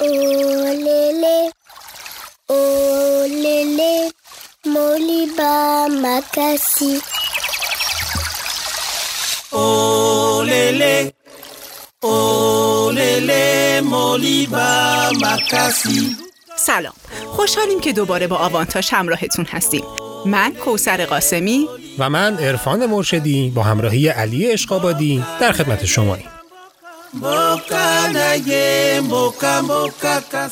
Olele, olele, moliba makasi. Olele, olele, moliba makasi. سلام خوشحالیم که دوباره با آوانتاژ همراهتون هستیم من کوسر قاسمی و من عرفان مرشدی با همراهی علی اشقابادی در خدمت شماییم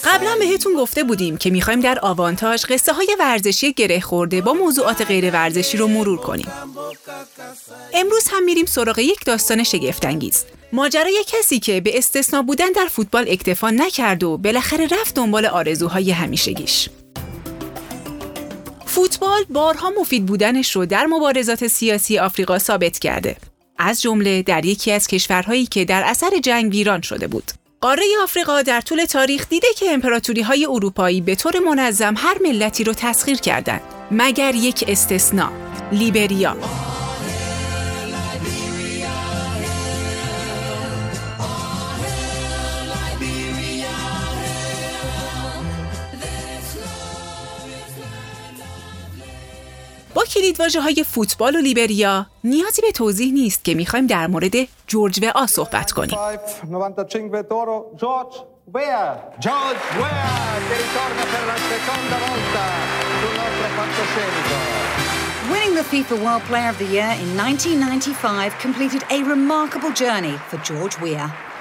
قبلا بهتون گفته بودیم که می‌خوایم در آوانتاژ قصه های ورزشی گره خورده با موضوعات غیر ورزشی رو مرور کنیم. امروز هم میریم سراغ یک داستان شگفتانگیز. ماجرای کسی که به استثنا بودن در فوتبال اکتفا نکرد و بالاخره رفت دنبال آرزوهای همیشگیش. فوتبال بارها مفید بودنش رو در مبارزات سیاسی آفریقا ثابت کرده. از جمله در یکی از کشورهایی که در اثر جنگ ویران شده بود. قاره آفریقا در طول تاریخ دیده که امپراتوری های اروپایی به طور منظم هر ملتی رو تسخیر کردند مگر یک استثنا لیبریا با کلیدواژه های فوتبال و لیبریا نیازی به توضیح نیست که می‌خوایم در مورد جورج و آ صحبت کنیم. 95 toro, George Weah. George Weah che ritorna per la seconda volta sul nostro palcoscenico. Winning the FIFA World Player of the Year in 1995 completed a remarkable journey for George Weah.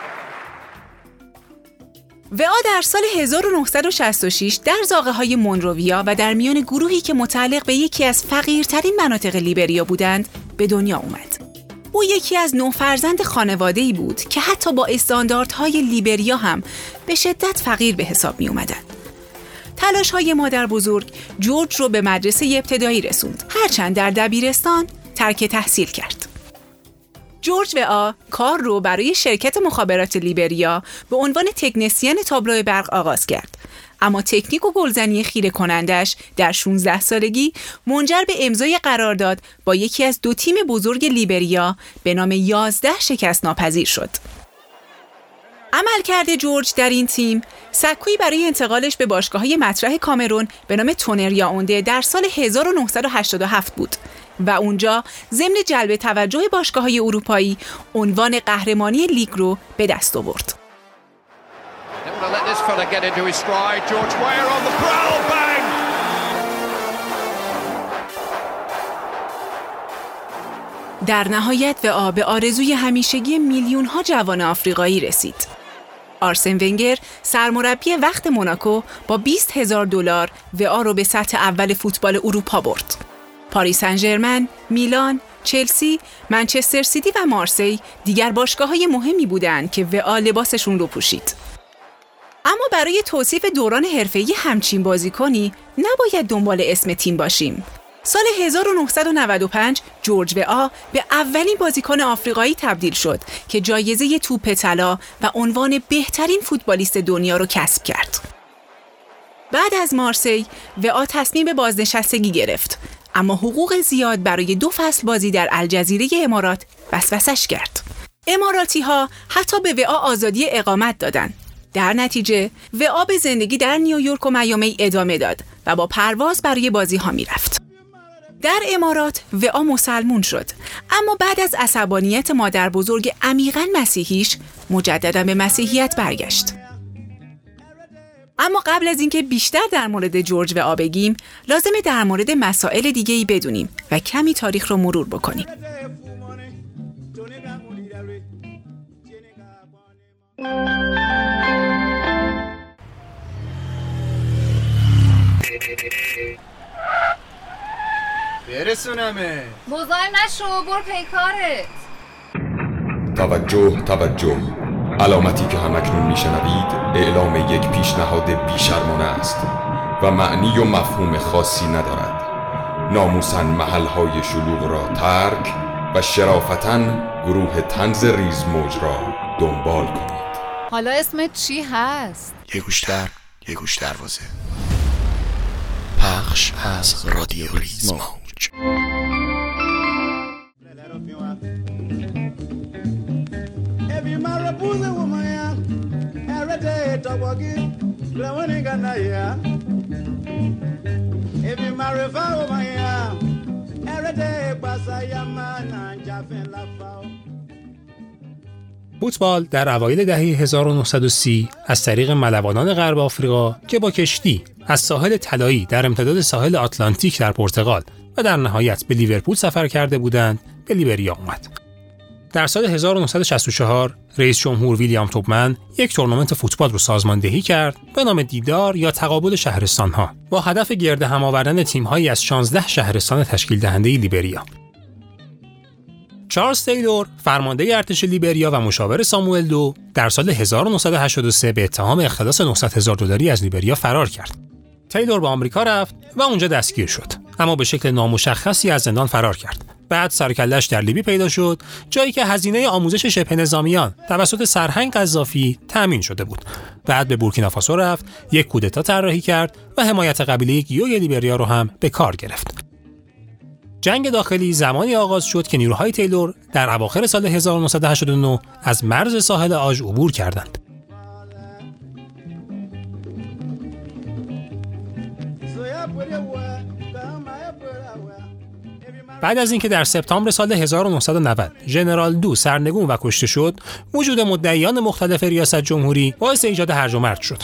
وعا در سال 1966 در زاغه های مونروویا و در میان گروهی که متعلق به یکی از فقیرترین مناطق لیبریا بودند به دنیا اومد. او یکی از نو فرزند خانواده ای بود که حتی با استانداردهای لیبریا هم به شدت فقیر به حساب می اومدن. تلاش های مادر بزرگ جورج رو به مدرسه ابتدایی رسوند. هرچند در دبیرستان ترک تحصیل کرد. جورج و آ کار رو برای شرکت مخابرات لیبریا به عنوان تکنسین تابلو برق آغاز کرد. اما تکنیک و گلزنی خیره کنندش در 16 سالگی منجر به امضای قرارداد با یکی از دو تیم بزرگ لیبریا به نام 11 شکست ناپذیر شد. عملکرد جورج در این تیم سکویی برای انتقالش به باشگاه های مطرح کامرون به نام تونریا اونده در سال 1987 بود و اونجا ضمن جلب توجه باشگاه های اروپایی عنوان قهرمانی لیگ رو به دست آورد. در نهایت و آب آرزوی همیشگی میلیون ها جوان آفریقایی رسید. آرسن ونگر سرمربی وقت موناکو با 20 هزار دلار و رو به سطح اول فوتبال اروپا برد. پاریس سن میلان، چلسی، منچستر سیتی و مارسی دیگر باشگاه های مهمی بودند که وعا لباسشون رو پوشید. اما برای توصیف دوران حرفه‌ای همچین بازیکنی نباید دنبال اسم تیم باشیم. سال 1995 جورج وعا به اولین بازیکن آفریقایی تبدیل شد که جایزه توپ طلا و عنوان بهترین فوتبالیست دنیا رو کسب کرد. بعد از مارسی وعا تصمیم به بازنشستگی گرفت اما حقوق زیاد برای دو فصل بازی در الجزیره امارات وسوسش کرد. اماراتی ها حتی به وعا آزادی اقامت دادند. در نتیجه وعا به زندگی در نیویورک و میامی ادامه داد و با پرواز برای بازی ها می رفت. در امارات وعا مسلمون شد اما بعد از عصبانیت مادر بزرگ عمیقا مسیحیش مجددا به مسیحیت برگشت. اما قبل از اینکه بیشتر در مورد جورج و بگیم لازمه در مورد مسائل دیگه ای بدونیم و کمی تاریخ رو مرور بکنیم. برسونمه. مزاحم نشو برو پیکارت توجه توجه. علامتی که همکنون میشنوید اعلام یک پیشنهاد بیشرمانه است و معنی و مفهوم خاصی ندارد. ناموسن محلهای شلوغ را ترک و شرافتا گروه تنز ریز موج را دنبال کنید. حالا اسمت چی هست؟ یه گوشتر یه گوش دروازه. پخش از رادیو ریز موج فوتبال در اوایل دهه 1930 از طریق ملوانان غرب آفریقا که با کشتی از ساحل طلایی در امتداد ساحل آتلانتیک در پرتغال و در نهایت به لیورپول سفر کرده بودند به لیبریا آمد. در سال 1964 رئیس جمهور ویلیام توبمن یک تورنمنت فوتبال رو سازماندهی کرد به نام دیدار یا تقابل شهرستان ها با هدف گرد هم آوردن تیم‌هایی از 16 شهرستان تشکیل دهنده لیبریا. چارلز تیلور فرمانده ارتش لیبریا و مشاور ساموئل دو در سال 1983 به اتهام اختلاس 900 هزار دلاری از لیبریا فرار کرد. تیلور به آمریکا رفت و اونجا دستگیر شد اما به شکل نامشخصی از زندان فرار کرد. بعد سرکلش در لیبی پیدا شد جایی که هزینه آموزش شبه نظامیان توسط سرهنگ قذافی تأمین شده بود. بعد به بورکینافاسو رفت یک کودتا طراحی کرد و حمایت قبیله گیوی لیبریا رو هم به کار گرفت. جنگ داخلی زمانی آغاز شد که نیروهای تیلور در اواخر سال 1989 از مرز ساحل آژ عبور کردند. بعد از اینکه در سپتامبر سال 1990 ژنرال دو سرنگون و کشته شد، وجود مدعیان مختلف ریاست جمهوری باعث ایجاد هرج و مرج شد.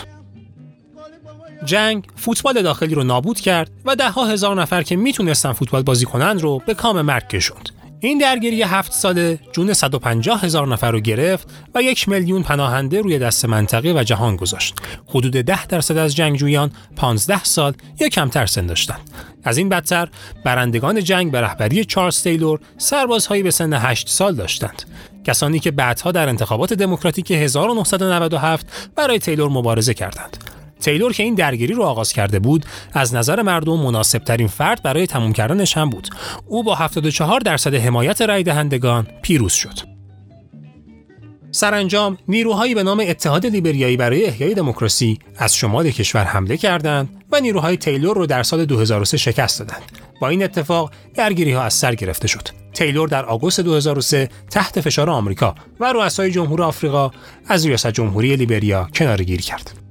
جنگ فوتبال داخلی رو نابود کرد و ده ها هزار نفر که می‌تونستن فوتبال بازی کنند رو به کام مرگ کشوند. این درگیری هفت ساله جون 150 هزار نفر رو گرفت و یک میلیون پناهنده روی دست منطقه و جهان گذاشت. حدود ده درصد از جنگجویان 15 سال یا کمتر سن داشتند. از این بدتر برندگان جنگ به رهبری چارلز تیلور سربازهایی به سن 8 سال داشتند. کسانی که بعدها در انتخابات دموکراتیک 1997 برای تیلور مبارزه کردند. تیلور که این درگیری رو آغاز کرده بود از نظر مردم مناسب ترین فرد برای تموم کردنش هم بود او با 74 درصد حمایت رای دهندگان پیروز شد سرانجام نیروهایی به نام اتحاد لیبریایی برای احیای دموکراسی از شمال کشور حمله کردند و نیروهای تیلور رو در سال 2003 شکست دادند. با این اتفاق درگیری ها از سر گرفته شد. تیلور در آگوست 2003 تحت فشار آمریکا و رؤسای جمهور آفریقا از ریاست جمهوری لیبریا کنارگیری کرد.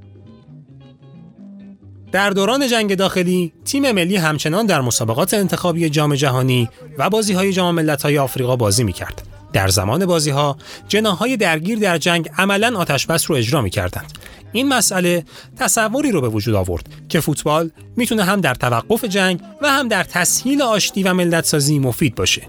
در دوران جنگ داخلی تیم ملی همچنان در مسابقات انتخابی جام جهانی و بازی های جام ملت‌های آفریقا بازی می‌کرد. در زمان بازی ها جناهای درگیر در جنگ عملا آتش بس رو اجرا می کردند. این مسئله تصوری رو به وجود آورد که فوتبال می‌تونه هم در توقف جنگ و هم در تسهیل آشتی و ملت سازی مفید باشه.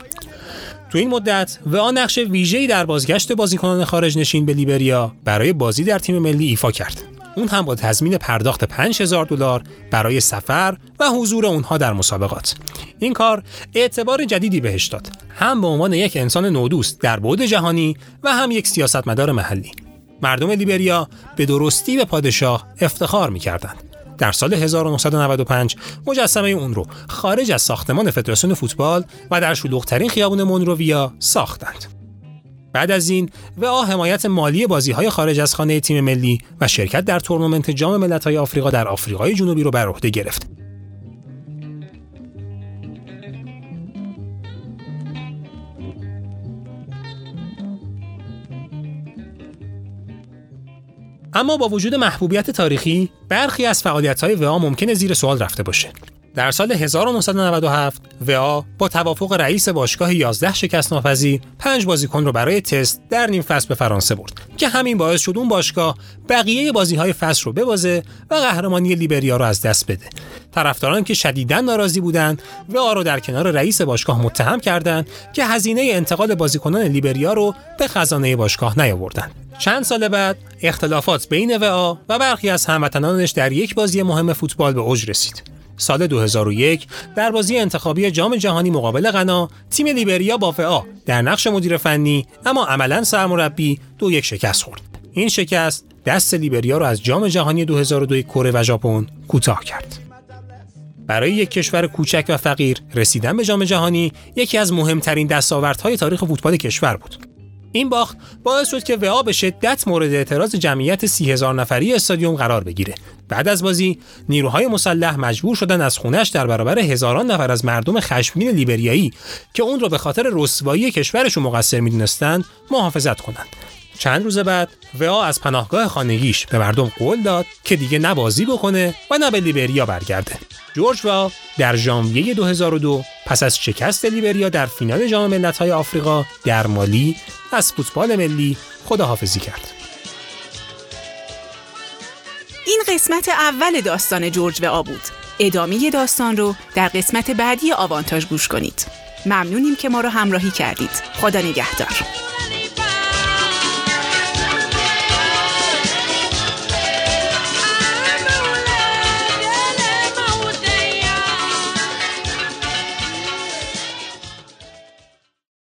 تو این مدت و آن نقش ویژه‌ای در بازگشت بازیکنان خارج نشین به لیبریا برای بازی در تیم ملی ایفا کرد. اون هم با تضمین پرداخت 5000 دلار برای سفر و حضور اونها در مسابقات. این کار اعتبار جدیدی بهش داد. هم به عنوان یک انسان نودوست در بعد جهانی و هم یک سیاستمدار محلی. مردم لیبریا به درستی به پادشاه افتخار می‌کردند. در سال 1995 مجسمه اون رو خارج از ساختمان فدراسیون فوتبال و در شلوغترین خیابون مونروویا ساختند. بعد از این و حمایت مالی بازی های خارج از خانه تیم ملی و شرکت در تورنمنت جام ملت‌های آفریقا در آفریقای جنوبی رو بر عهده گرفت. اما با وجود محبوبیت تاریخی برخی از فعالیت‌های وآ ممکنه زیر سوال رفته باشه. در سال 1997 وا با توافق رئیس باشگاه 11 شکست ناپذیر پنج بازیکن رو برای تست در نیم فصل به فرانسه برد که همین باعث شد اون باشگاه بقیه بازی های فصل رو ببازه و قهرمانی لیبریا رو از دست بده. طرفداران که شدیدا ناراضی بودند وا رو در کنار رئیس باشگاه متهم کردند که هزینه انتقال بازیکنان لیبریا رو به خزانه باشگاه نیاوردند چند سال بعد اختلافات بین وا و برخی از هموطنانش در یک بازی مهم فوتبال به اوج رسید. سال 2001 در بازی انتخابی جام جهانی مقابل غنا تیم لیبریا با فعا در نقش مدیر فنی اما عملا سرمربی دو یک شکست خورد. این شکست دست لیبریا را از جام جهانی 2002 کره و ژاپن کوتاه کرد. برای یک کشور کوچک و فقیر رسیدن به جام جهانی یکی از مهمترین دستاوردهای تاریخ فوتبال کشور بود. این باخت باعث شد که وعا به شدت مورد اعتراض جمعیت سی هزار نفری استادیوم قرار بگیره. بعد از بازی نیروهای مسلح مجبور شدن از خونش در برابر هزاران نفر از مردم خشمگین لیبریایی که اون رو به خاطر رسوایی کشورشون مقصر می‌دونستند محافظت کنند. چند روز بعد ویا از پناهگاه خانگیش به مردم قول داد که دیگه نه بکنه و نه به لیبریا برگرده. جورج وا در ژانویه 2002 پس از شکست لیبریا در فینال جام ملت‌های آفریقا در مالی از فوتبال ملی خداحافظی کرد. این قسمت اول داستان جورج و بود. ادامه داستان رو در قسمت بعدی آوانتاژ گوش کنید. ممنونیم که ما رو همراهی کردید. خدا نگهدار.